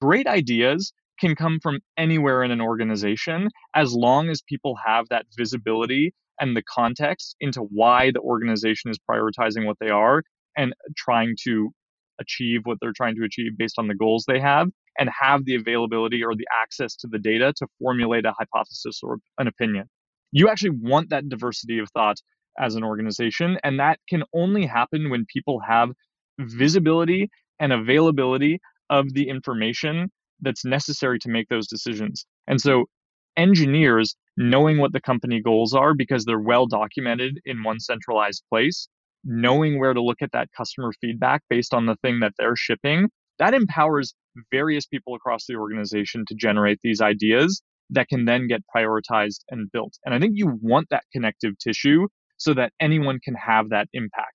great ideas can come from anywhere in an organization as long as people have that visibility and the context into why the organization is prioritizing what they are and trying to achieve what they're trying to achieve based on the goals they have and have the availability or the access to the data to formulate a hypothesis or an opinion. You actually want that diversity of thought as an organization, and that can only happen when people have visibility and availability of the information that's necessary to make those decisions. And so engineers knowing what the company goals are because they're well documented in one centralized place, knowing where to look at that customer feedback based on the thing that they're shipping, that empowers various people across the organization to generate these ideas that can then get prioritized and built. And I think you want that connective tissue so that anyone can have that impact.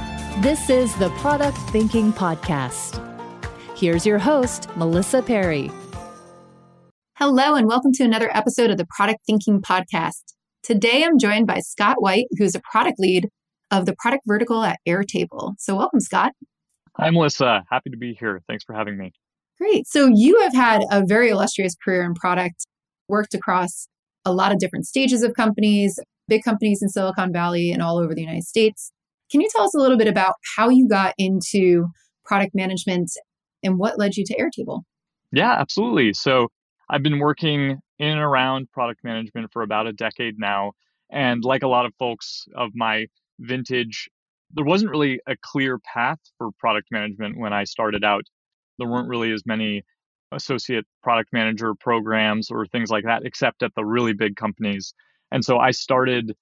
This is the Product Thinking Podcast. Here's your host, Melissa Perri. Hello, and welcome to another episode of the Product Thinking Podcast. Today I'm joined by Scott White, who's a product lead of the product vertical at Airtable. So, welcome, Scott. Hi, Melissa. Happy to be here. Thanks for having me. Great. So, you have had a very illustrious career in product, worked across a lot of different stages of companies, big companies in Silicon Valley and all over the United States. Can you tell us a little bit about how you got into product management and what led you to Airtable? Yeah, absolutely. So I've been working in and around product management for about a decade now. And like a lot of folks of my vintage, there wasn't really a clear path for product management when I started out. There weren't really as many associate product manager programs or things like that, except at the really big companies. And so I started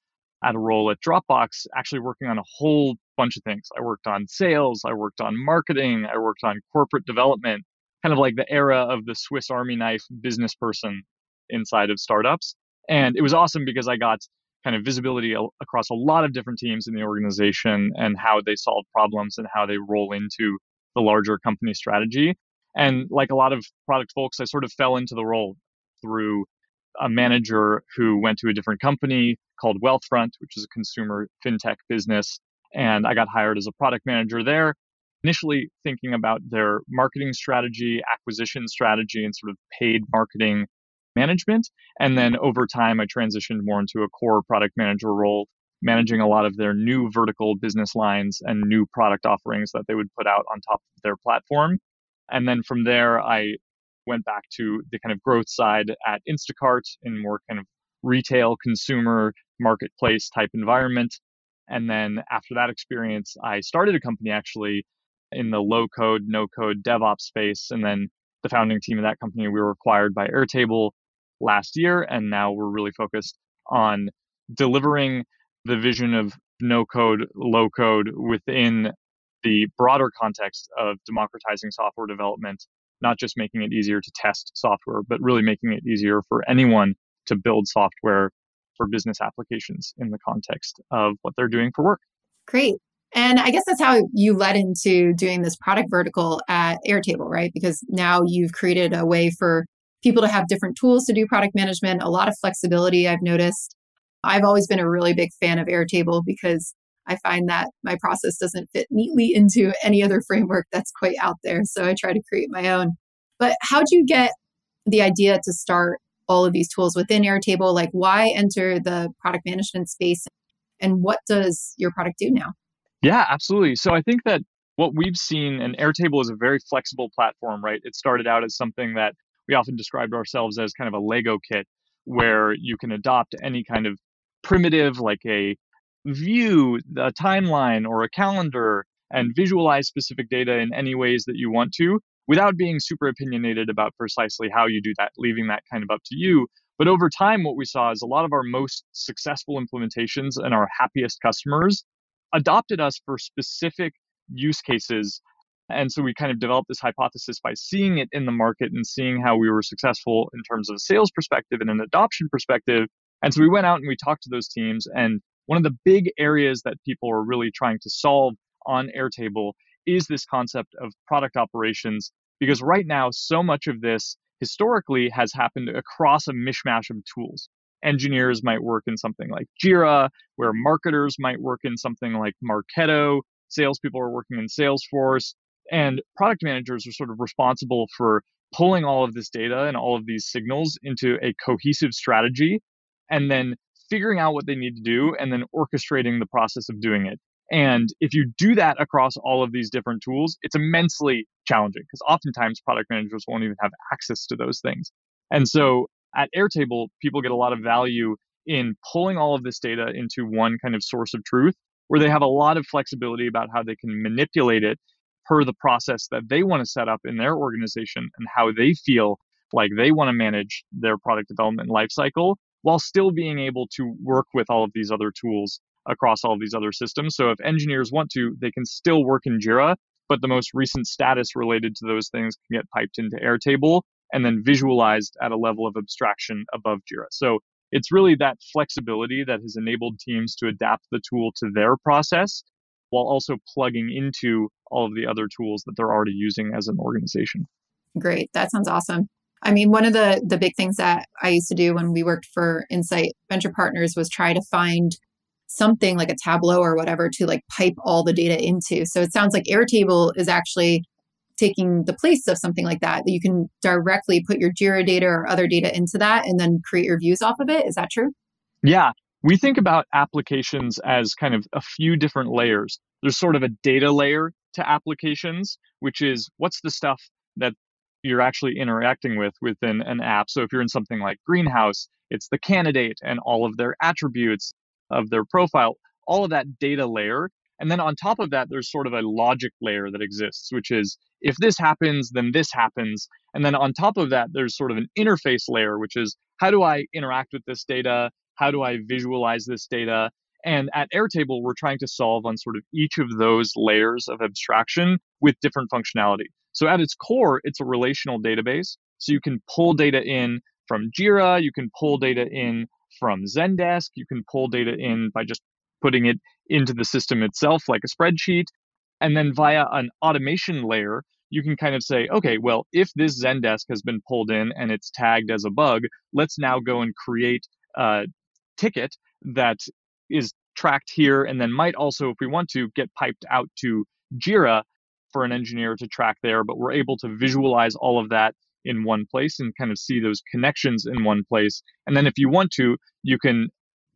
at a role at Dropbox, actually working on a whole bunch of things. I worked on sales, I worked on marketing, I worked on corporate development, kind of like the era of the Swiss Army knife business person inside of startups. And it was awesome because I got kind of visibility across a lot of different teams in the organization and how they solve problems and how they roll into the larger company strategy. And like a lot of product folks, I sort of fell into the role through a manager who went to a different company called Wealthfront, which is a consumer fintech business. And I got hired as a product manager there, initially thinking about their marketing strategy, acquisition strategy, and sort of paid marketing management. And then over time, I transitioned more into a core product manager role, managing a lot of their new vertical business lines and new product offerings that they would put out on top of their platform. And then from there, I went back to the kind of growth side at Instacart in more kind of retail consumer marketplace type environment. And then after that experience, I started a company actually in the low code, no code DevOps space. And then the founding team of that company, we were acquired by Airtable last year. And now we're really focused on delivering the vision of no code, low code within the broader context of democratizing software development not just making it easier to test software, but really making it easier for anyone to build software for business applications in the context of what they're doing for work. Great. And I guess that's how you led into doing this product vertical at Airtable, right? Because now you've created a way for people to have different tools to do product management, a lot of flexibility, I've noticed. I've always been a really big fan of Airtable because I find that my process doesn't fit neatly into any other framework that's quite out there. So I try to create my own. But how do you get the idea to start all of these tools within Airtable? Like, why enter the product management space? And what does your product do now? Yeah, absolutely. So I think that what we've seen, and Airtable is a very flexible platform, right? It started out as something that we often described ourselves as kind of a Lego kit where you can adopt any kind of primitive, like a view a timeline or a calendar and visualize specific data in any ways that you want to without being super opinionated about precisely how you do that, leaving that kind of up to you. But over time, what we saw is a lot of our most successful implementations and our happiest customers adopted us for specific use cases And so we kind of developed this hypothesis by seeing it in the market and seeing how we were successful in terms of a sales perspective and an adoption perspective. And so we went out and we talked to those teams. And one of the big areas that people are really trying to solve on Airtable is this concept of product operations. Because right now, so much of this historically has happened across a mishmash of tools. Engineers might work in something like Jira, where marketers might work in something like Marketo, salespeople are working in Salesforce, and product managers are sort of responsible for pulling all of this data and all of these signals into a cohesive strategy and then figuring out what they need to do and then orchestrating the process of doing it. And if you do that across all of these different tools, it's immensely challenging because oftentimes product managers won't even have access to those things. And so at Airtable, people get a lot of value in pulling all of this data into one kind of source of truth where they have a lot of flexibility about how they can manipulate it per the process that they want to set up in their organization and how they feel like they want to manage their product development lifecycle while still being able to work with all of these other tools across all of these other systems. So if engineers want to, they can still work in Jira, but the most recent status related to those things can get piped into Airtable and then visualized at a level of abstraction above Jira. So it's really that flexibility that has enabled teams to adapt the tool to their process while also plugging into all of the other tools that they're already using as an organization. Great. That sounds awesome. I mean, one of the the big things that I used to do when we worked for Insight Venture Partners was try to find something like a Tableau or whatever to like pipe all the data into. So it sounds like Airtable is actually taking the place of something like that that you can directly put your Jira data or other data into that and then create your views off of it. Is that true? Yeah. We think about applications as kind of a few different layers. There's sort of a data layer to applications, which is what's the stuff that you're actually interacting with within an app. So if you're in something like Greenhouse, it's the candidate and all of their attributes of their profile, all of that data layer. And then on top of that, there's sort of a logic layer that exists, which is if this happens, then this happens. And then on top of that, there's sort of an interface layer, which is how do I interact with this data? How do I visualize this data? And at Airtable, we're trying to solve on sort of each of those layers of abstraction with different functionality. So at its core, it's a relational database. So you can pull data in from Jira, you can pull data in from Zendesk, you can pull data in by just putting it into the system itself like a spreadsheet. And then via an automation layer, you can kind of say, okay, well, if this Zendesk has been pulled in and it's tagged as a bug, let's now go and create a ticket that is tracked here and then might also, if we want to, get piped out to Jira for an engineer to track there. But we're able to visualize all of that in one place and kind of see those connections in one place. And then if you want to, you can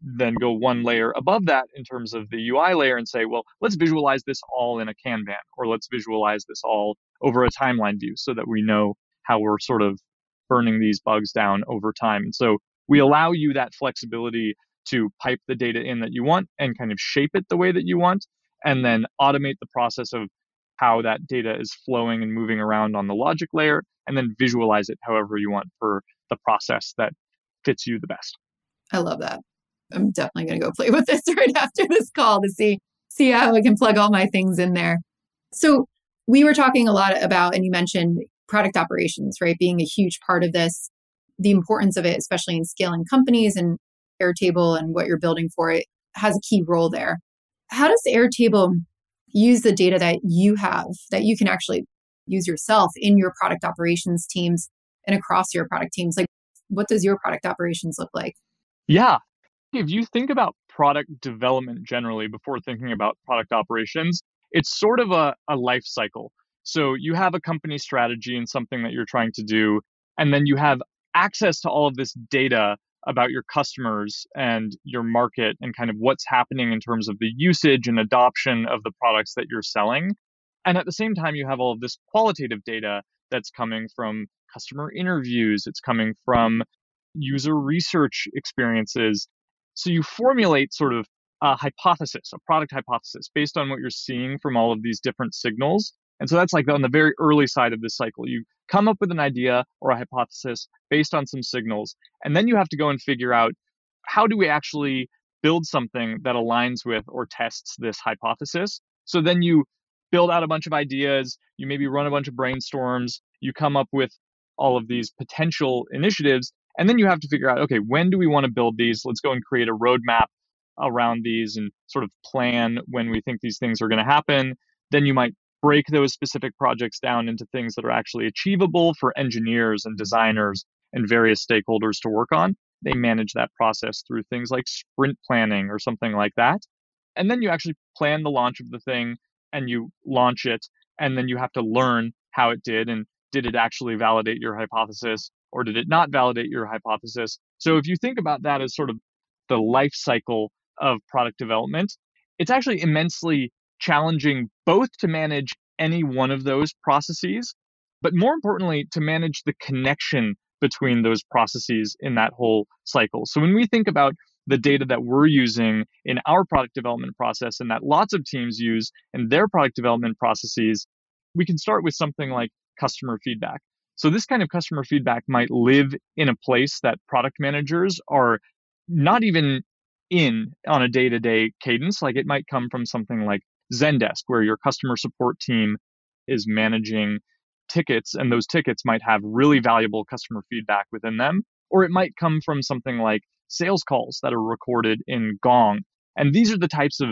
then go one layer above that in terms of the UI layer and say, well, let's visualize this all in a Kanban or let's visualize this all over a timeline view so that we know how we're sort of burning these bugs down over time. And so we allow you that flexibility to pipe the data in that you want and kind of shape it the way that you want and then automate the process of how that data is flowing and moving around on the logic layer and then visualize it however you want for the process that fits you the best. I love that. I'm definitely going to go play with this right after this call to see see how I can plug all my things in there. So we were talking a lot about, and you mentioned product operations, right, being a huge part of this. The importance of it, especially in scaling companies and Airtable and what you're building for it, has a key role there. How does Airtable use the data that you have that you can actually use yourself in your product operations teams and across your product teams? Like, what does your product operations look like? Yeah, if you think about product development generally before thinking about product operations, it's sort of a, a life cycle. So you have a company strategy and something that you're trying to do, and then you have access to all of this data about your customers and your market and kind of what's happening in terms of the usage and adoption of the products that you're selling. And at the same time, you have all of this qualitative data that's coming from customer interviews, it's coming from user research experiences, so you formulate sort of a hypothesis, a product hypothesis based on what you're seeing from all of these different signals. And so that's like on the very early side of this cycle. You come up with an idea or a hypothesis based on some signals, and then you have to go and figure out how do we actually build something that aligns with or tests this hypothesis. So then you build out a bunch of ideas, you maybe run a bunch of brainstorms, you come up with all of these potential initiatives, and then you have to figure out okay, when do we want to build these? Let's go and create a roadmap around these and sort of plan when we think these things are going to happen. Then you might break those specific projects down into things that are actually achievable for engineers and designers and various stakeholders to work on. They manage that process through things like sprint planning or something like that. And then you actually plan the launch of the thing and you launch it. And then you have to learn how it did and did it actually validate your hypothesis or did it not validate your hypothesis? So if you think about that as sort of the life cycle of product development, it's actually immensely challenging both to manage any one of those processes, but more importantly, to manage the connection between those processes in that whole cycle. So when we think about the data that we're using in our product development process and that lots of teams use in their product development processes, we can start with something like customer feedback. So this kind of customer feedback might live in a place that product managers are not even in on a day-to-day cadence. Like it might come from something like Zendesk, where your customer support team is managing tickets, and those tickets might have really valuable customer feedback within them. Or it might come from something like sales calls that are recorded in Gong. And these are the types of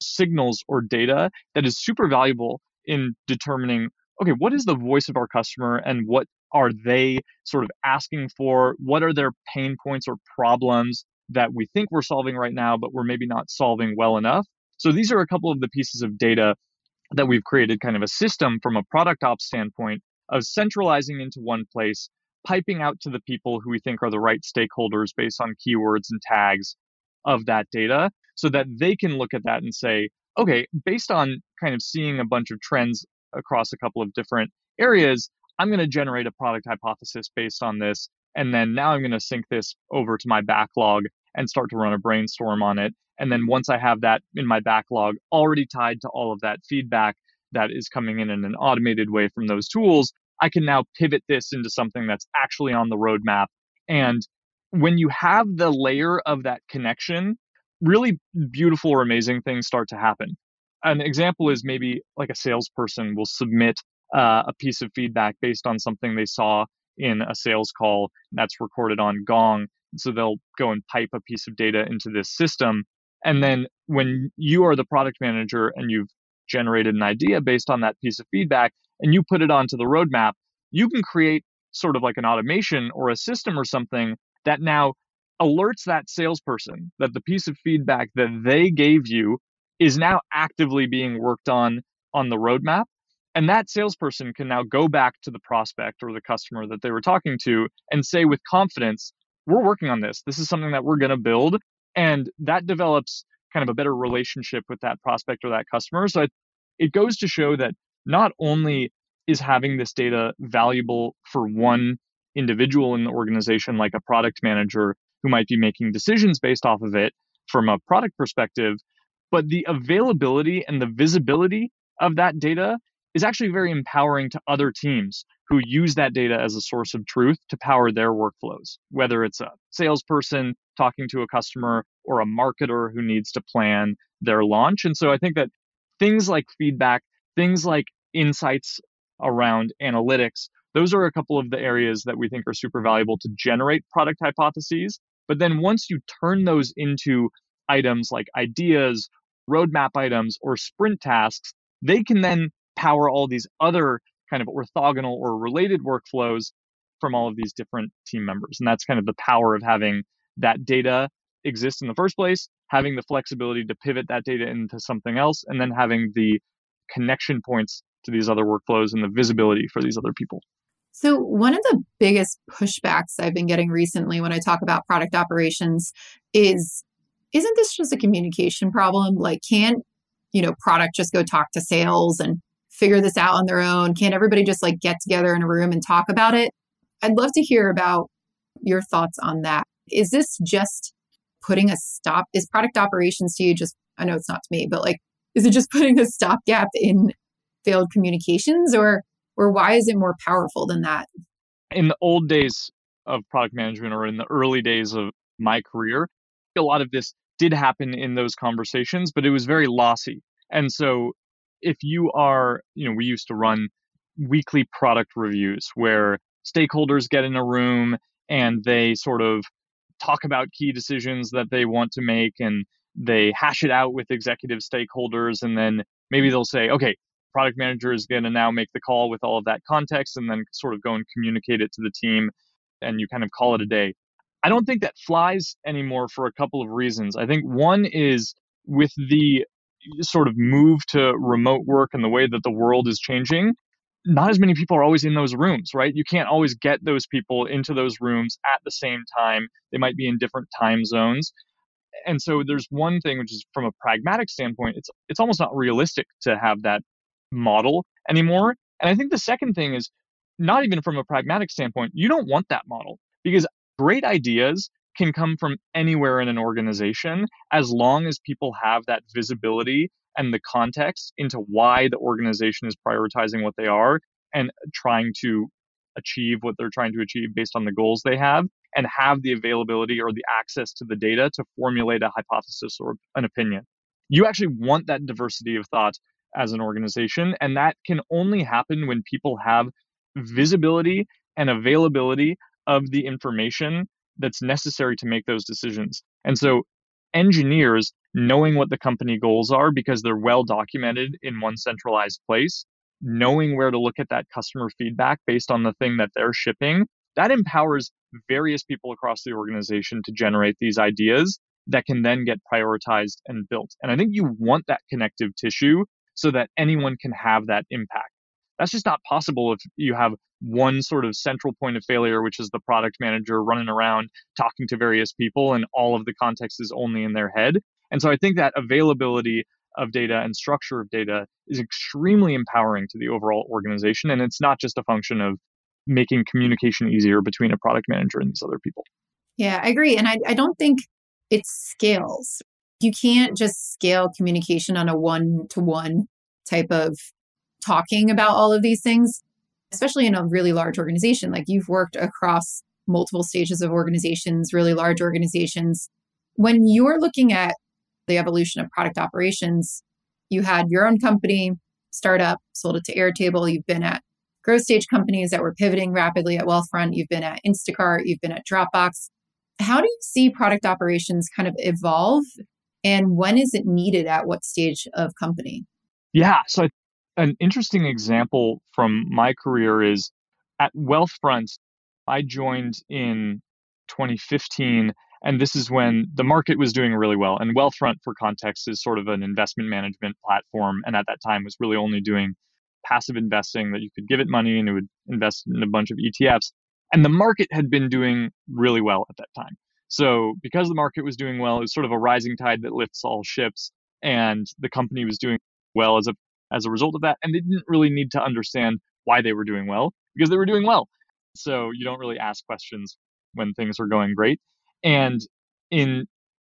signals or data that is super valuable in determining okay, what is the voice of our customer and what are they sort of asking for? What are their pain points or problems that we think we're solving right now, but we're maybe not solving well enough? So these are a couple of the pieces of data that we've created kind of a system from a product ops standpoint of centralizing into one place, piping out to the people who we think are the right stakeholders based on keywords and tags of that data so that they can look at that and say, okay, based on kind of seeing a bunch of trends across a couple of different areas, I'm going to generate a product hypothesis based on this. And then now I'm going to sync this over to my backlog and start to run a brainstorm on it. And then once I have that in my backlog already tied to all of that feedback that is coming in in an automated way from those tools, I can now pivot this into something that's actually on the roadmap. And when you have the layer of that connection, really beautiful or amazing things start to happen an example is maybe like a salesperson will submit uh, a piece of feedback based on something they saw in a sales call that's recorded on Gong. So they'll go and pipe a piece of data into this system. And then when you are the product manager and you've generated an idea based on that piece of feedback and you put it onto the roadmap, you can create sort of like an automation or a system or something that now alerts that salesperson that the piece of feedback that they gave you is now actively being worked on on the roadmap. And that salesperson can now go back to the prospect or the customer that they were talking to and say with confidence, we're working on this. This is something that we're going to build. And that develops kind of a better relationship with that prospect or that customer. So it, it goes to show that not only is having this data valuable for one individual in the organization, like a product manager who might be making decisions based off of it from a product perspective, but the availability and the visibility of that data is actually very empowering to other teams who use that data as a source of truth to power their workflows, whether it's a salesperson talking to a customer or a marketer who needs to plan their launch. And so I think that things like feedback, things like insights around analytics, those are a couple of the areas that we think are super valuable to generate product hypotheses. But then once you turn those into items like ideas roadmap items or sprint tasks, they can then power all these other kind of orthogonal or related workflows from all of these different team members. And that's kind of the power of having that data exist in the first place, having the flexibility to pivot that data into something else, and then having the connection points to these other workflows and the visibility for these other people. So, one of the biggest pushbacks I've been getting recently when I talk about product operations is isn't this just a communication problem? Like, can't, you know, product just go talk to sales and figure this out on their own? Can't everybody just like get together in a room and talk about it? I'd love to hear about your thoughts on that. Is this just putting a stop? Is product operations to you just, I know it's not to me, but like, is it just putting a stopgap in failed communications or, or why is it more powerful than that? In the old days of product management or in the early days of my career, a lot of this did happen in those conversations, but it was very lossy. And so if you are, you know, we used to run weekly product reviews where stakeholders get in a room and they sort of talk about key decisions that they want to make and they hash it out with executive stakeholders and then maybe they'll say okay product manager is going to now make the call with all of that context and then sort of go and communicate it to the team and you kind of call it a day. I don't think that flies anymore for a couple of reasons. I think one is with the sort of move to remote work and the way that the world is changing not as many people are always in those rooms, right? You can't always get those people into those rooms at the same time. They might be in different time zones. And so there's one thing which is from a pragmatic standpoint, it's it's almost not realistic to have that model anymore. And I think the second thing is not even from a pragmatic standpoint, you don't want that model because great ideas can come from anywhere in an organization as long as people have that visibility and the context into why the organization is prioritizing what they are and trying to achieve what they're trying to achieve based on the goals they have and have the availability or the access to the data to formulate a hypothesis or an opinion. You actually want that diversity of thought as an organization, and that can only happen when people have visibility and availability of the information that's necessary to make those decisions. And so engineers knowing what the company goals are because they're well documented in one centralized place, knowing where to look at that customer feedback based on the thing that they're shipping, that empowers various people across the organization to generate these ideas that can then get prioritized and built. And I think you want that connective tissue so that anyone can have that impact. That's just not possible if you have one sort of central point of failure, which is the product manager running around talking to various people and all of the context is only in their head. And so I think that availability of data and structure of data is extremely empowering to the overall organization. And it's not just a function of making communication easier between a product manager and these other people. Yeah, I agree. And I, I don't think it scales. You can't just scale communication on a one to one type of talking about all of these things, especially in a really large organization. Like you've worked across multiple stages of organizations, really large organizations. When you're looking at the evolution of product operations, you had your own company, startup, sold it to Airtable. You've been at growth stage companies that were pivoting rapidly at Wealthfront. You've been at Instacart. You've been at Dropbox. How do you see product operations kind of evolve? And when is it needed at what stage of company? Yeah. So, an interesting example from my career is at Wealthfront, I joined in 2015 and this is when the market was doing really well. And Wealthfront, for context, is sort of an investment management platform. And at that time was really only doing passive investing that you could give it money and it would invest in a bunch of ETFs. And the market had been doing really well at that time. So because the market was doing well, it was sort of a rising tide that lifts all ships. And the company was doing well as a as a result of that. And they didn't really need to understand why they were doing well because they were doing well. So you don't really ask questions when things are going great. And in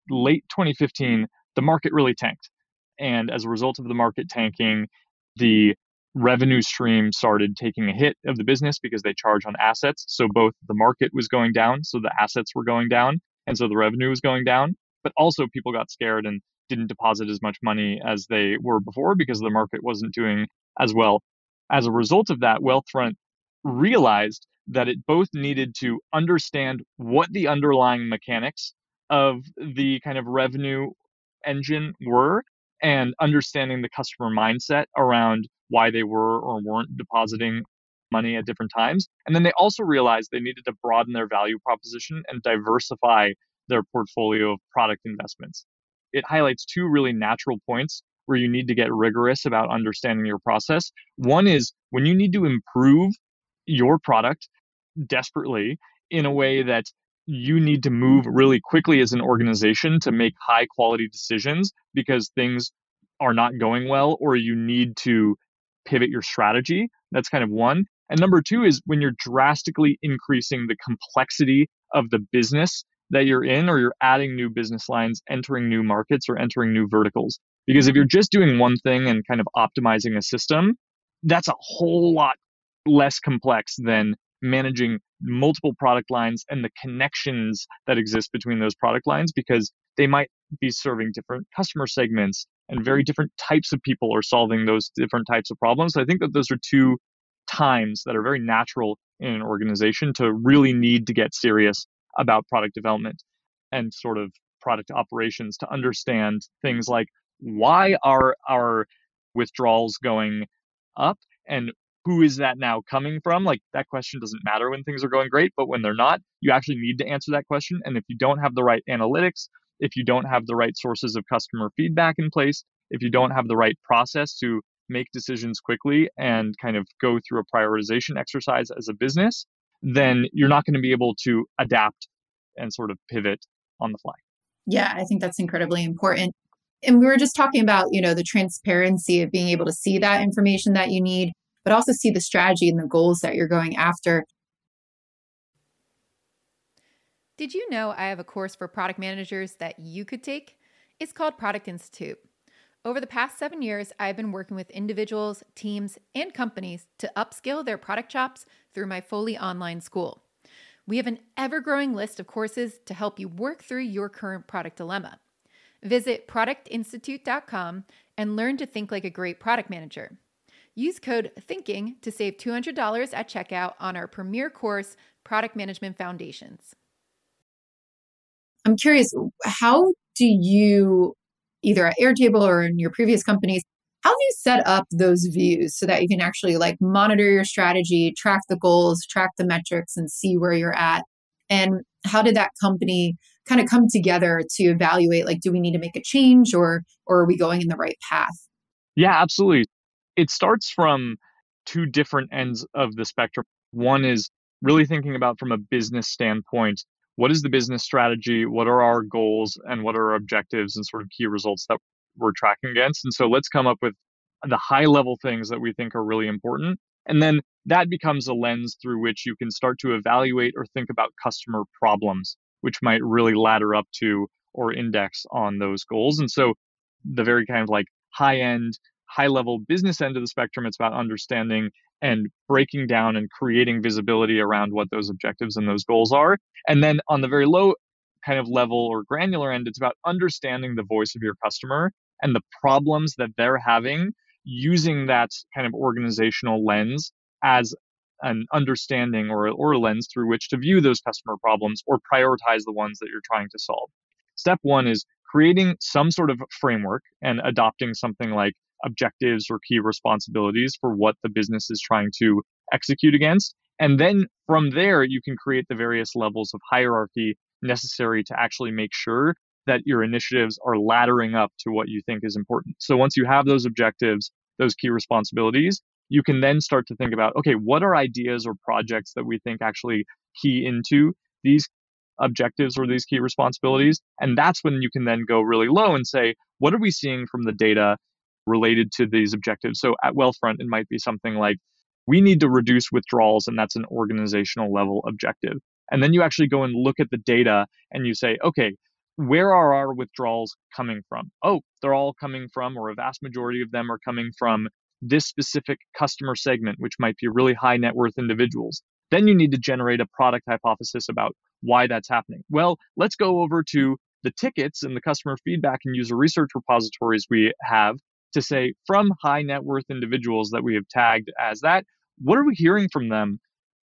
late 2015, the market really tanked. And as a result of the market tanking, the revenue stream started taking a hit of the business because they charge on assets. So both the market was going down, so the assets were going down, and so the revenue was going down. But also people got scared and didn't deposit as much money as they were before because the market wasn't doing as well. As a result of that, Wealthfront realized that it both needed to understand what the underlying mechanics of the kind of revenue engine were and understanding the customer mindset around why they were or weren't depositing money at different times. And then they also realized they needed to broaden their value proposition and diversify their portfolio of product investments. It highlights two really natural points where you need to get rigorous about understanding your process. One is when you need to improve your product desperately in a way that you need to move really quickly as an organization to make high quality decisions because things are not going well or you need to pivot your strategy. That's kind of one. And number two is when you're drastically increasing the complexity of the business that you're in or you're adding new business lines, entering new markets or entering new verticals. Because if you're just doing one thing and kind of optimizing a system, that's a whole lot less complex than managing multiple product lines and the connections that exist between those product lines because they might be serving different customer segments and very different types of people are solving those different types of problems. So I think that those are two times that are very natural in an organization to really need to get serious about product development and sort of product operations to understand things like why are our withdrawals going up and who is that now coming from? Like that question doesn't matter when things are going great, but when they're not, you actually need to answer that question. And if you don't have the right analytics, if you don't have the right sources of customer feedback in place, if you don't have the right process to make decisions quickly and kind of go through a prioritization exercise as a business, then you're not going to be able to adapt and sort of pivot on the fly. Yeah, I think that's incredibly important. And we were just talking about, you know, the transparency of being able to see that information that you need but also see the strategy and the goals that you're going after. Did you know I have a course for product managers that you could take? It's called Product Institute. Over the past seven years, I've been working with individuals, teams, and companies to upskill their product chops through my fully online school. We have an ever growing list of courses to help you work through your current product dilemma. Visit productinstitute.com and learn to think like a great product manager. Use code THINKING to save $200 at checkout on our premier course, Product Management Foundations. I'm curious, how do you, either at Airtable or in your previous companies, how do you set up those views so that you can actually like monitor your strategy, track the goals, track the metrics, and see where you're at? And how did that company kind of come together to evaluate like do we need to make a change or or are we going in the right path? Yeah, absolutely it starts from two different ends of the spectrum. One is really thinking about from a business standpoint what is the business strategy, what are our goals, and what are our objectives and sort of key results that we're tracking against. And so let's come up with the high level things that we think are really important. And then that becomes a lens through which you can start to evaluate or think about customer problems, which might really ladder up to or index on those goals. And so the very kind of like high end high level business end of the spectrum, it's about understanding and breaking down and creating visibility around what those objectives and those goals are. And then on the very low kind of level or granular end, it's about understanding the voice of your customer and the problems that they're having using that kind of organizational lens as an understanding or, or a lens through which to view those customer problems or prioritize the ones that you're trying to solve. Step one is creating some sort of framework and adopting something like objectives or key responsibilities for what the business is trying to execute against. And then from there, you can create the various levels of hierarchy necessary to actually make sure that your initiatives are laddering up to what you think is important. So once you have those objectives, those key responsibilities, you can then start to think about okay, what are ideas or projects that we think actually key into these objectives or these key responsibilities? And that's when you can then go really low and say, what are we seeing from the data related to these objectives. So at Wealthfront, it might be something like we need to reduce withdrawals, and that's an organizational level objective. And then you actually go and look at the data and you say, okay, where are our withdrawals coming from? Oh, they're all coming from, or a vast majority of them are coming from this specific customer segment, which might be really high net worth individuals. Then you need to generate a product hypothesis about why that's happening. Well, let's go over to the tickets and the customer feedback and user research repositories we have to say from high net worth individuals that we have tagged as that, what are we hearing from them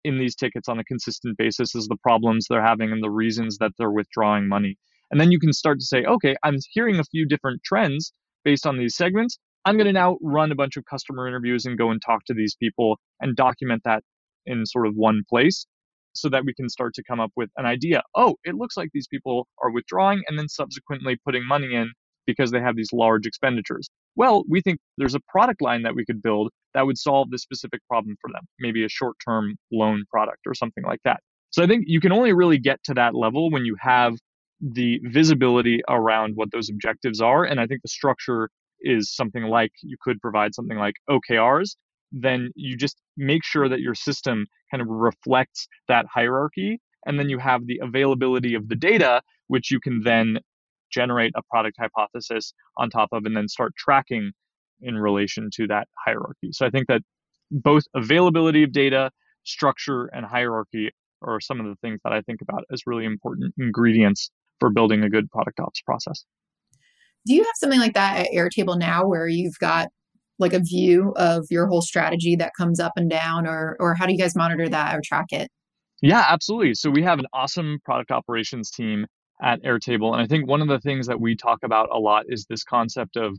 in these tickets on a consistent basis is the problems they're having and the reasons that they're withdrawing money? And then you can start to say, okay, I'm hearing a few different trends based on these segments. I'm going to now run a bunch of customer interviews and go and talk to these people and document that in sort of one place so that we can start to come up with an idea. Oh, it looks like these people are withdrawing and then subsequently putting money in because they have these large expenditures. Well, we think there's a product line that we could build that would solve this specific problem for them, maybe a short term loan product or something like that. So I think you can only really get to that level when you have the visibility around what those objectives are. And I think the structure is something like you could provide something like OKRs. Then you just make sure that your system kind of reflects that hierarchy. And then you have the availability of the data, which you can then generate a product hypothesis on top of and then start tracking in relation to that hierarchy. So I think that both availability of data, structure, and hierarchy are some of the things that I think about as really important ingredients for building a good product ops process. Do you have something like that at Airtable now where you've got like a view of your whole strategy that comes up and down or or how do you guys monitor that or track it? Yeah, absolutely. So we have an awesome product operations team at Airtable and I think one of the things that we talk about a lot is this concept of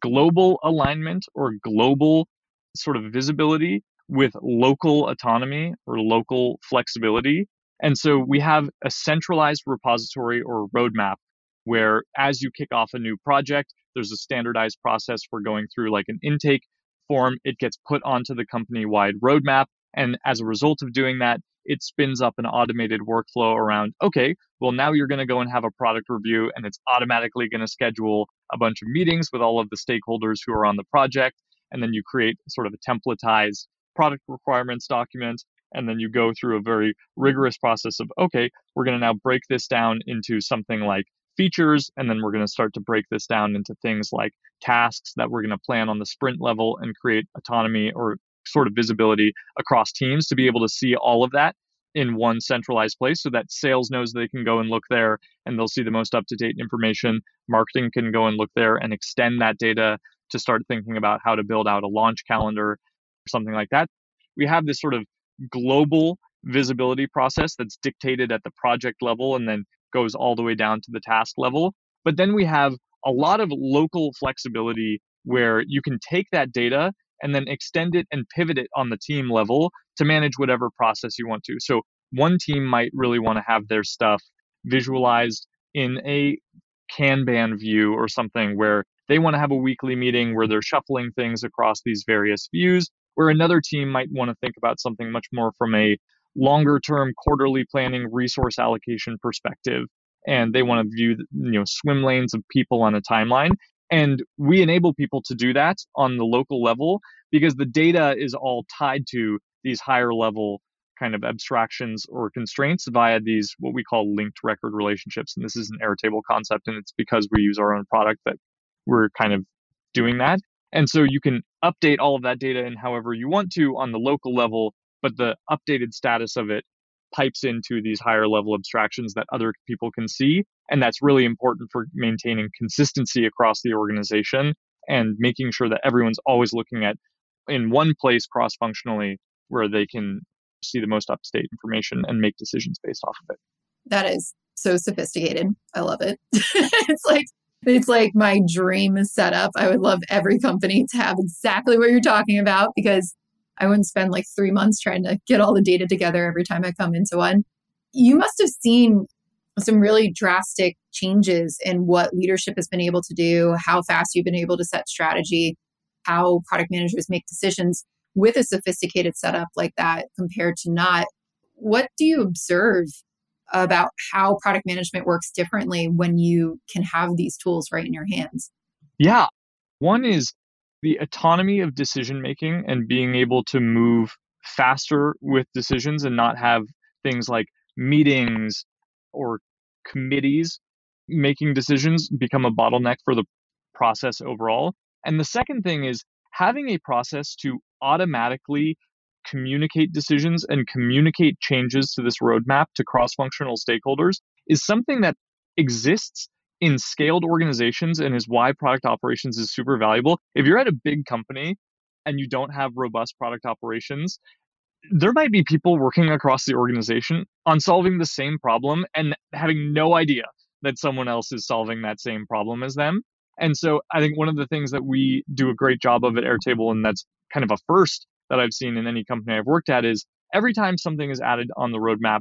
global alignment or global sort of visibility with local autonomy or local flexibility. And so we have a centralized repository or roadmap where as you kick off a new project, there's a standardized process for going through like an intake form. It gets put onto the company wide roadmap. And as a result of doing that, it spins up an automated workflow around, okay, well, now you're going to go and have a product review, and it's automatically going to schedule a bunch of meetings with all of the stakeholders who are on the project. And then you create sort of a templatized product requirements document. And then you go through a very rigorous process of, okay, we're going to now break this down into something like features. And then we're going to start to break this down into things like tasks that we're going to plan on the sprint level and create autonomy or sort of visibility across teams to be able to see all of that in one centralized place so that sales knows they can go and look there and they'll see the most up to date information. Marketing can go and look there and extend that data to start thinking about how to build out a launch calendar or something like that. We have this sort of global visibility process that's dictated at the project level and then goes all the way down to the task level. But then we have a lot of local flexibility where you can take that data and then extend it and pivot it on the team level to manage whatever process you want to. So one team might really want to have their stuff visualized in a Kanban view or something where they want to have a weekly meeting where they're shuffling things across these various views, where another team might want to think about something much more from a longer term quarterly planning resource allocation perspective and they want to view you know swim lanes of people on a timeline and we enable people to do that on the local level because the data is all tied to these higher level kind of abstractions or constraints via these what we call linked record relationships and this is an airtable concept and it's because we use our own product that we're kind of doing that and so you can update all of that data in however you want to on the local level but the updated status of it pipes into these higher level abstractions that other people can see. And that's really important for maintaining consistency across the organization and making sure that everyone's always looking at in one place cross functionally where they can see the most up to date information and make decisions based off of it. That is so sophisticated. I love it. it's like it's like my dream setup. I would love every company to have exactly what you're talking about because I wouldn't spend like three months trying to get all the data together every time I come into one. You must have seen some really drastic changes in what leadership has been able to do, how fast you've been able to set strategy, how product managers make decisions with a sophisticated setup like that compared to not. What do you observe about how product management works differently when you can have these tools right in your hands? Yeah. One is the autonomy of decision making and being able to move faster with decisions and not have things like meetings or committees making decisions become a bottleneck for the process overall. And the second thing is having a process to automatically communicate decisions and communicate changes to this roadmap to cross functional stakeholders is something that exists in scaled organizations and is why product operations is super valuable. If you're at a big company and you don't have robust product operations, there might be people working across the organization on solving the same problem and having no idea that someone else is solving that same problem as them. And so I think one of the things that we do a great job of at Airtable, and that's kind of a first that I've seen in any company I've worked at, is every time something is added on the roadmap,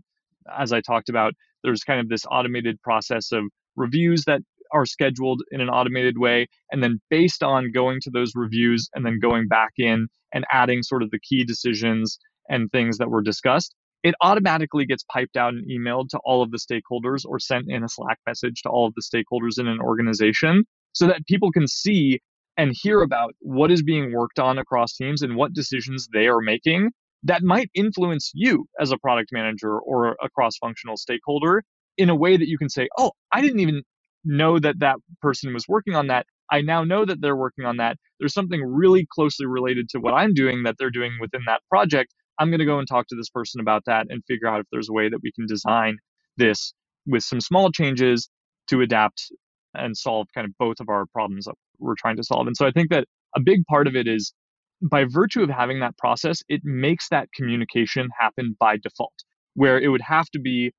as I talked about, there's kind of this automated process of reviews that are scheduled in an automated way. And then based on going to those reviews and then going back in and adding sort of the key decisions and things that were discussed, it automatically gets piped out and emailed to all of the stakeholders or sent in a Slack message to all of the stakeholders in an organization so that people can see and hear about what is being worked on across teams and what decisions they are making that might influence you as a product manager or a cross functional stakeholder in a way that you can say, oh, I didn't even know that that person was working on that. I now know that they're working on that. There's something really closely related to what I'm doing that they're doing within that project. I'm going to go and talk to this person about that and figure out if there's a way that we can design this with some small changes to adapt and solve kind of both of our problems that we're trying to solve. And so I think that a big part of it is by virtue of having that process, it makes that communication happen by default, where it would have to be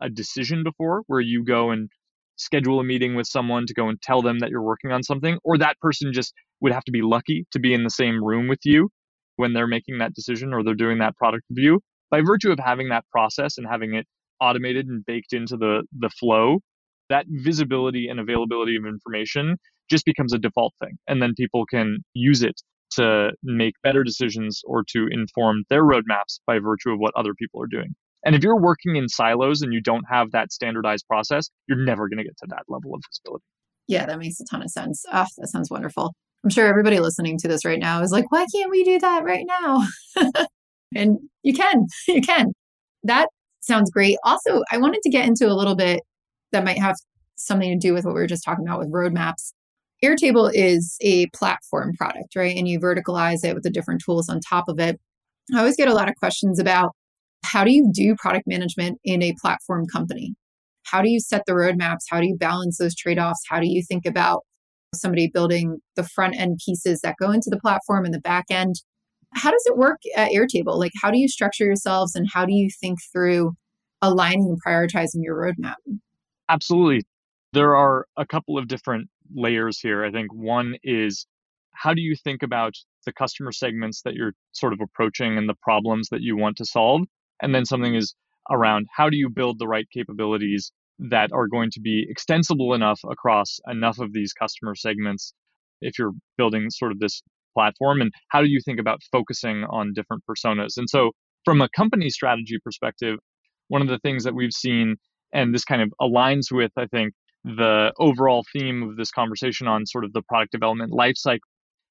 a decision before where you go and schedule a meeting with someone to go and tell them that you're working on something, or that person just would have to be lucky to be in the same room with you when they're making that decision or they're doing that product review. By virtue of having that process and having it automated and baked into the the flow, that visibility and availability of information just becomes a default thing. And then people can use it to make better decisions or to inform their roadmaps by virtue of what other people are doing. And if you're working in silos and you don't have that standardized process, you're never going to get to that level of visibility. Yeah, that makes a ton of sense. Oh, that sounds wonderful. I'm sure everybody listening to this right now is like, why can't we do that right now? and you can, you can. That sounds great. Also, I wanted to get into a little bit that might have something to do with what we were just talking about with roadmaps. Airtable is a platform product, right? And you verticalize it with the different tools on top of it. I always get a lot of questions about how do you do product management in a platform company? How do you set the roadmaps? How do you balance those trade offs? How do you think about somebody building the front end pieces that go into the platform and the back end? How does it work at Airtable? Like, how do you structure yourselves and how do you think through aligning and prioritizing your roadmap? Absolutely. There are a couple of different layers here. I think one is how do you think about the customer segments that you're sort of approaching and the problems that you want to solve? And then something is around how do you build the right capabilities that are going to be extensible enough across enough of these customer segments if you're building sort of this platform? And how do you think about focusing on different personas? And so from a company strategy perspective one of the things that we've seen and this kind of aligns with i think the overall theme of this conversation on sort of the product development lifecycle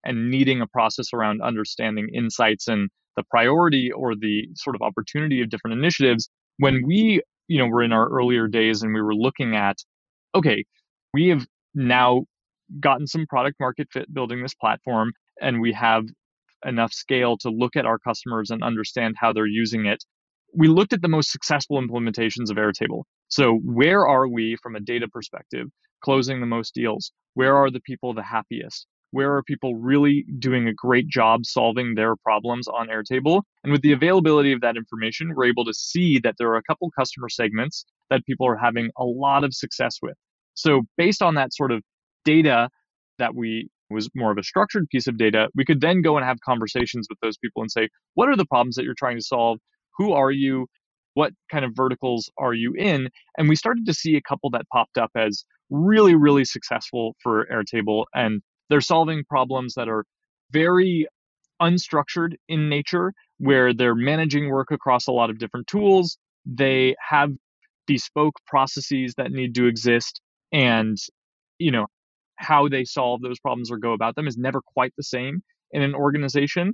and needing a process around understanding insights and the priority or the sort of opportunity of different initiatives when we you know were in our earlier days and we were looking at okay we have now gotten some product market fit building this platform and we have enough scale to look at our customers and understand how they're using it. We looked at the most successful implementations of airtable. So where are we from a data perspective closing the most deals? Where are the people the happiest where are people really doing a great job solving their problems on Airtable? And with the availability of that information, we're able to see that there are a couple customer segments that people are having a lot of success with. So, based on that sort of data that we was more of a structured piece of data, we could then go and have conversations with those people and say, what are the problems that you're trying to solve? Who are you? What kind of verticals are you in? And we started to see a couple that popped up as really, really successful for Airtable. And they're solving problems that are very unstructured in nature, where they're managing work across a lot of different tools. They have bespoke processes that need to exist. And, you know, how they solve those problems or go about them is never quite the same in an organization.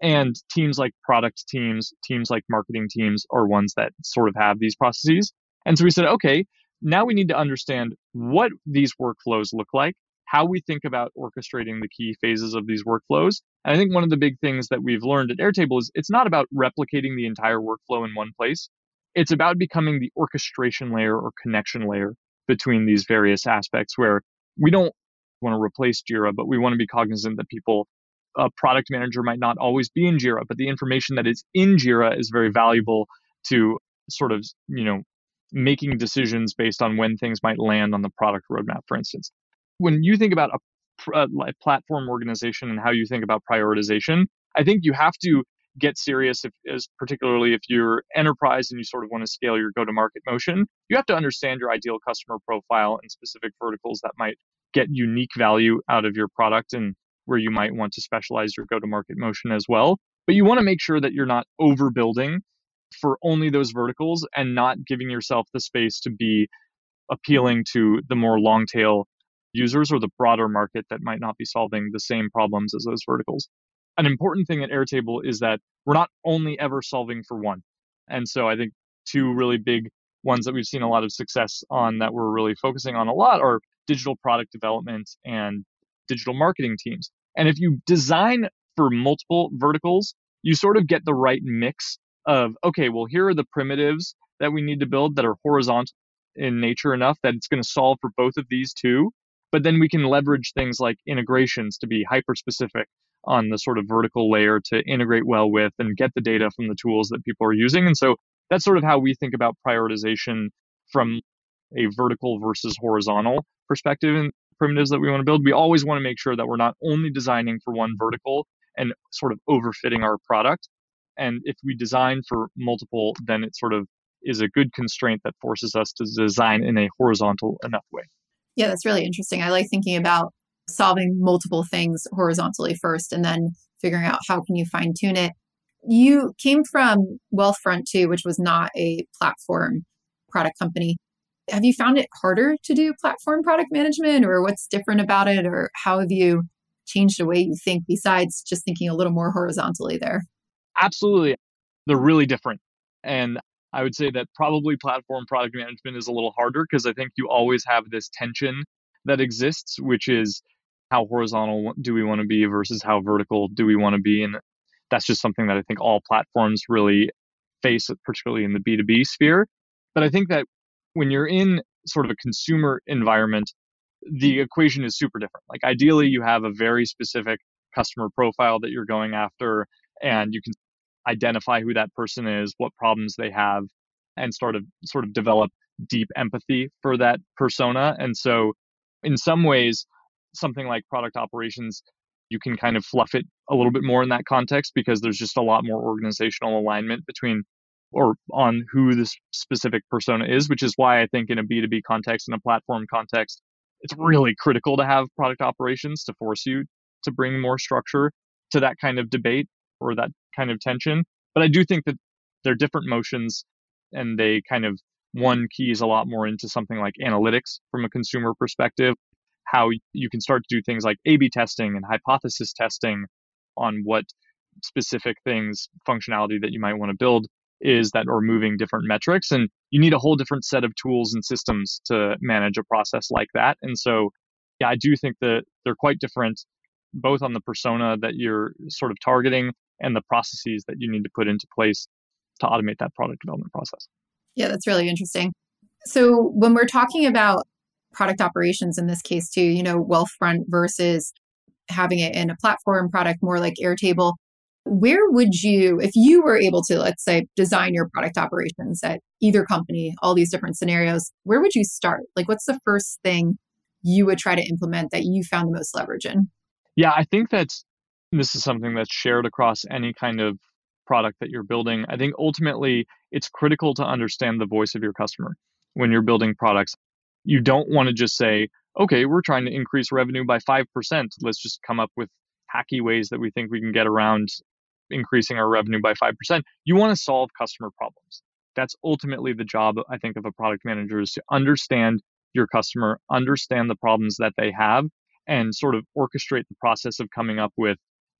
And teams like product teams, teams like marketing teams are ones that sort of have these processes. And so we said, okay, now we need to understand what these workflows look like how we think about orchestrating the key phases of these workflows. And I think one of the big things that we've learned at Airtable is it's not about replicating the entire workflow in one place. It's about becoming the orchestration layer or connection layer between these various aspects where we don't want to replace Jira, but we want to be cognizant that people, a product manager might not always be in Jira, but the information that is in Jira is very valuable to sort of, you know, making decisions based on when things might land on the product roadmap, for instance when you think about a, a uh, platform organization and how you think about prioritization, I think you have to get serious if as particularly if you're enterprise and you sort of want to scale your go to market motion you have to understand your ideal customer profile and specific verticals that might get unique value out of your product and where you might want to specialize your go to market motion as well. But you want to make sure that you're not overbuilding for only those verticals and not giving yourself the space to be appealing to the more long tail users or the broader market that might not be solving the same problems as those verticals. An important thing at Airtable is that we're not only ever solving for one. And so I think two really big ones that we've seen a lot of success on that we're really focusing on a lot are digital product development and digital marketing teams. And if you design for multiple verticals, you sort of get the right mix of, okay, well, here are the primitives that we need to build that are horizontal in nature enough that it's going to solve for both of these two But then we can leverage things like integrations to be hyper specific on the sort of vertical layer to integrate well with and get the data from the tools that people are using. And so that's sort of how we think about prioritization from a vertical versus horizontal perspective and primitives that we want to build. We always want to make sure that we're not only designing for one vertical and sort of overfitting our product. And if we design for multiple, then it sort of is a good constraint that forces us to design in a horizontal enough way. Yeah, that's really interesting. I like thinking about solving multiple things horizontally first and then figuring out how can you fine tune it. You came from Wealthfront too, which was not a platform product company. Have you found it harder to do platform product management or what's different about it or how have you changed the way you think besides just thinking a little more horizontally there? Absolutely. They're really different. And I would say that probably platform product management is a little harder because I think you always have this tension that exists, which is how horizontal do we want to be versus how vertical do we want to be. And that's just something that I think all platforms really face, particularly in the B2B sphere. But I think that when you're in sort of a consumer environment, the equation is super different. Like ideally, you have a very specific customer profile that you're going after, and you can identify who that person is, what problems they have, and sort of sort of develop deep empathy for that persona. And so, in some ways, something like product operations, you can kind of fluff it a little bit more in that context because there's just a lot more organizational alignment between or on who this specific persona is, which is why I think in a B2B context, in a platform context, it's really critical to have product operations to force you to bring more structure to that kind of debate or that kind of tension. But I do think that they're different motions and they kind of one keys a lot more into something like analytics from a consumer perspective, how you can start to do things like A B testing and hypothesis testing on what specific things, functionality that you might want to build is that are moving different metrics. And you need a whole different set of tools and systems to manage a process like that. And so, yeah, I do think that they're quite different, both on the persona that you're sort of targeting and the processes that you need to put into place to automate that product development process. Yeah, that's really interesting. So when we're talking about product operations in this case too, you know, Wealthfront versus having it in a platform product more like Airtable, where would you, if you were able to, let's say, design your product operations at either company, all these different scenarios, where would you start? Like, what's the first thing you would try to implement that you found the most leverage in? Yeah, I think that's this is something that's shared across any kind of product that you're building. I think ultimately it's critical to understand the voice of your customer when you're building products. You don't want to just say, okay, we're trying to increase revenue by 5%. Let's just come up with hacky ways that we think we can get around increasing our revenue by 5%. You want to solve customer problems. That's ultimately the job, I think, of a product manager is to understand your customer, understand the problems that they have, and sort of orchestrate the process of coming up with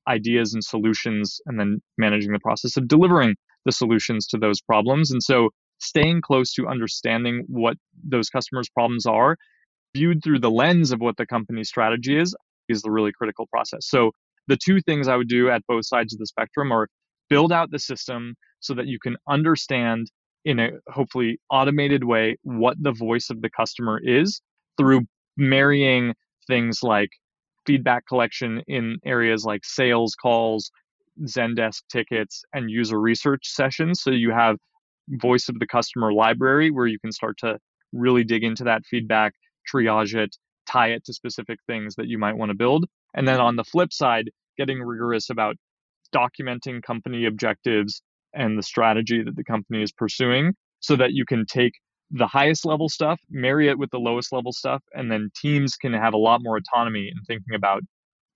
ideas and solutions and then managing the process of delivering the solutions to those problems. And so staying close to understanding what those customers' problems are, viewed through the lens of what the company's strategy is, is the really critical process. So the two things I would do at both sides of the spectrum are build out the system so that you can understand in a hopefully automated way what the voice of the customer is through marrying things like feedback collection in areas like sales calls, Zendesk tickets, and user research sessions. So you have voice of the customer library where you can start to really dig into that feedback, triage it, tie it to specific things that you might want to build. And then on the flip side, getting rigorous about documenting company objectives and the strategy that the company is pursuing so that you can take the highest level stuff, marry it with the lowest level stuff, and then teams can have a lot more autonomy in thinking about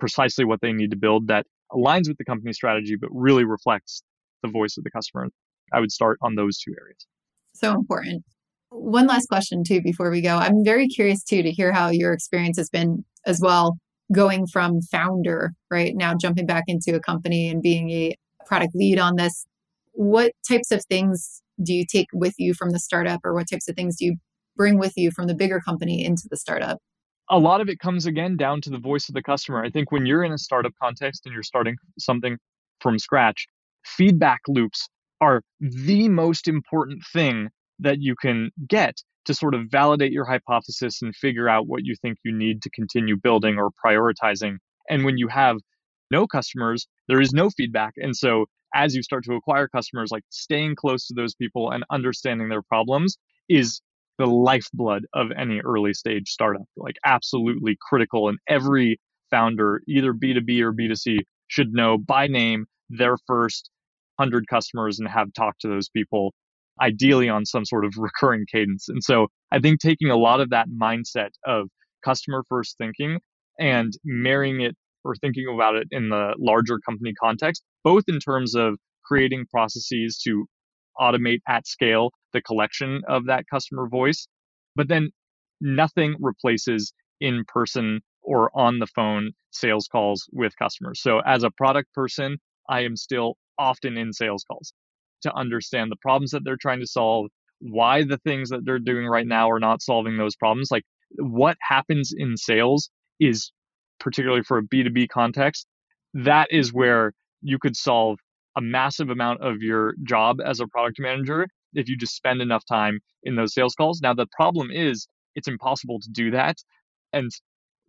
precisely what they need to build that aligns with the company strategy, but really reflects the voice of the customer. I would start on those two areas. So important. One last question, too, before we go. I'm very curious, too, to hear how your experience has been as well, going from founder, right now, jumping back into a company and being a product lead on this. What types of things do you take with you from the startup or what types of things do you bring with you from the bigger company into the startup? A lot of it comes again down to the voice of the customer. I think when you're in a startup context and you're starting something from scratch, feedback loops are the most important thing that you can get to sort of validate your hypothesis and figure out what you think you need to continue building or prioritizing. And when you have no customers, there is no feedback. And so as you start to acquire customers, like staying close to those people and understanding their problems is the lifeblood of any early stage startup, like absolutely critical. And every founder, either B2B or B2C, should know by name their first 100 customers and have talked to those people, ideally on some sort of recurring cadence. And so I think taking a lot of that mindset of customer first thinking and marrying it or thinking about it in the larger company context, both in terms of creating processes to automate at scale the collection of that customer voice, but then nothing replaces in person or on the phone sales calls with customers. So as a product person, I am still often in sales calls to understand the problems that they're trying to solve, why the things that they're doing right now are not solving those problems. Like what happens in sales is particularly for a B2B context, that is where you could solve a massive amount of your job as a product manager if you just spend enough time in those sales calls. Now, the problem is it's impossible to do that. And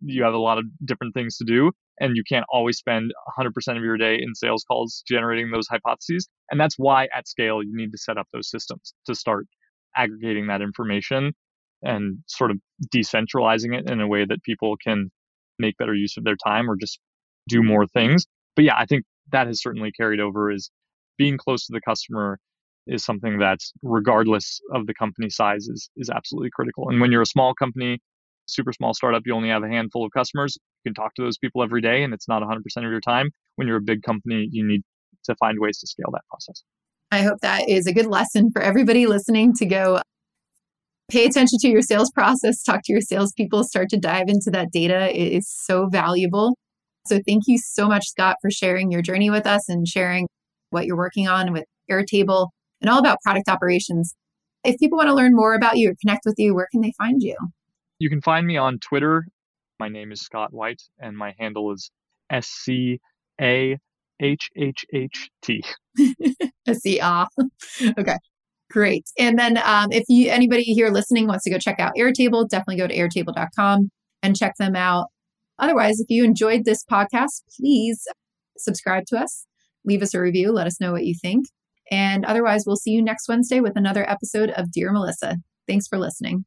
you have a lot of different things to do and you can't always spend 100% of your day in sales calls generating those hypotheses and that's why at scale you need to set up those systems to start aggregating that information and sort of decentralizing it in a way that people can make better use of their time or just do more things but yeah i think that has certainly carried over is being close to the customer is something that regardless of the company size is is absolutely critical and when you're a small company super small startup, you only have a handful of customers. You can talk to those people every day and it's not 100% of your time. When you're a big company, you need to find ways to scale that process. I hope that is a good lesson for everybody listening to go pay attention to your sales process, talk to your salespeople, start to dive into that data. It is so valuable. So thank you so much, Scott, for sharing your journey with us and sharing what you're working on with Airtable and all about product operations. If people want to learn more about you or connect with you, where can they find you? You can find me on Twitter. My name is Scott White, and my handle is S C A H H H T. S C A. Okay. Great. And then um, if you anybody here listening wants to go check out Airtable, definitely go to airtable.com and check them out. Otherwise, if you enjoyed this podcast, please subscribe to us, leave us a review, let us know what you think. And otherwise, we'll see you next Wednesday with another episode of Dear Melissa. Thanks for listening.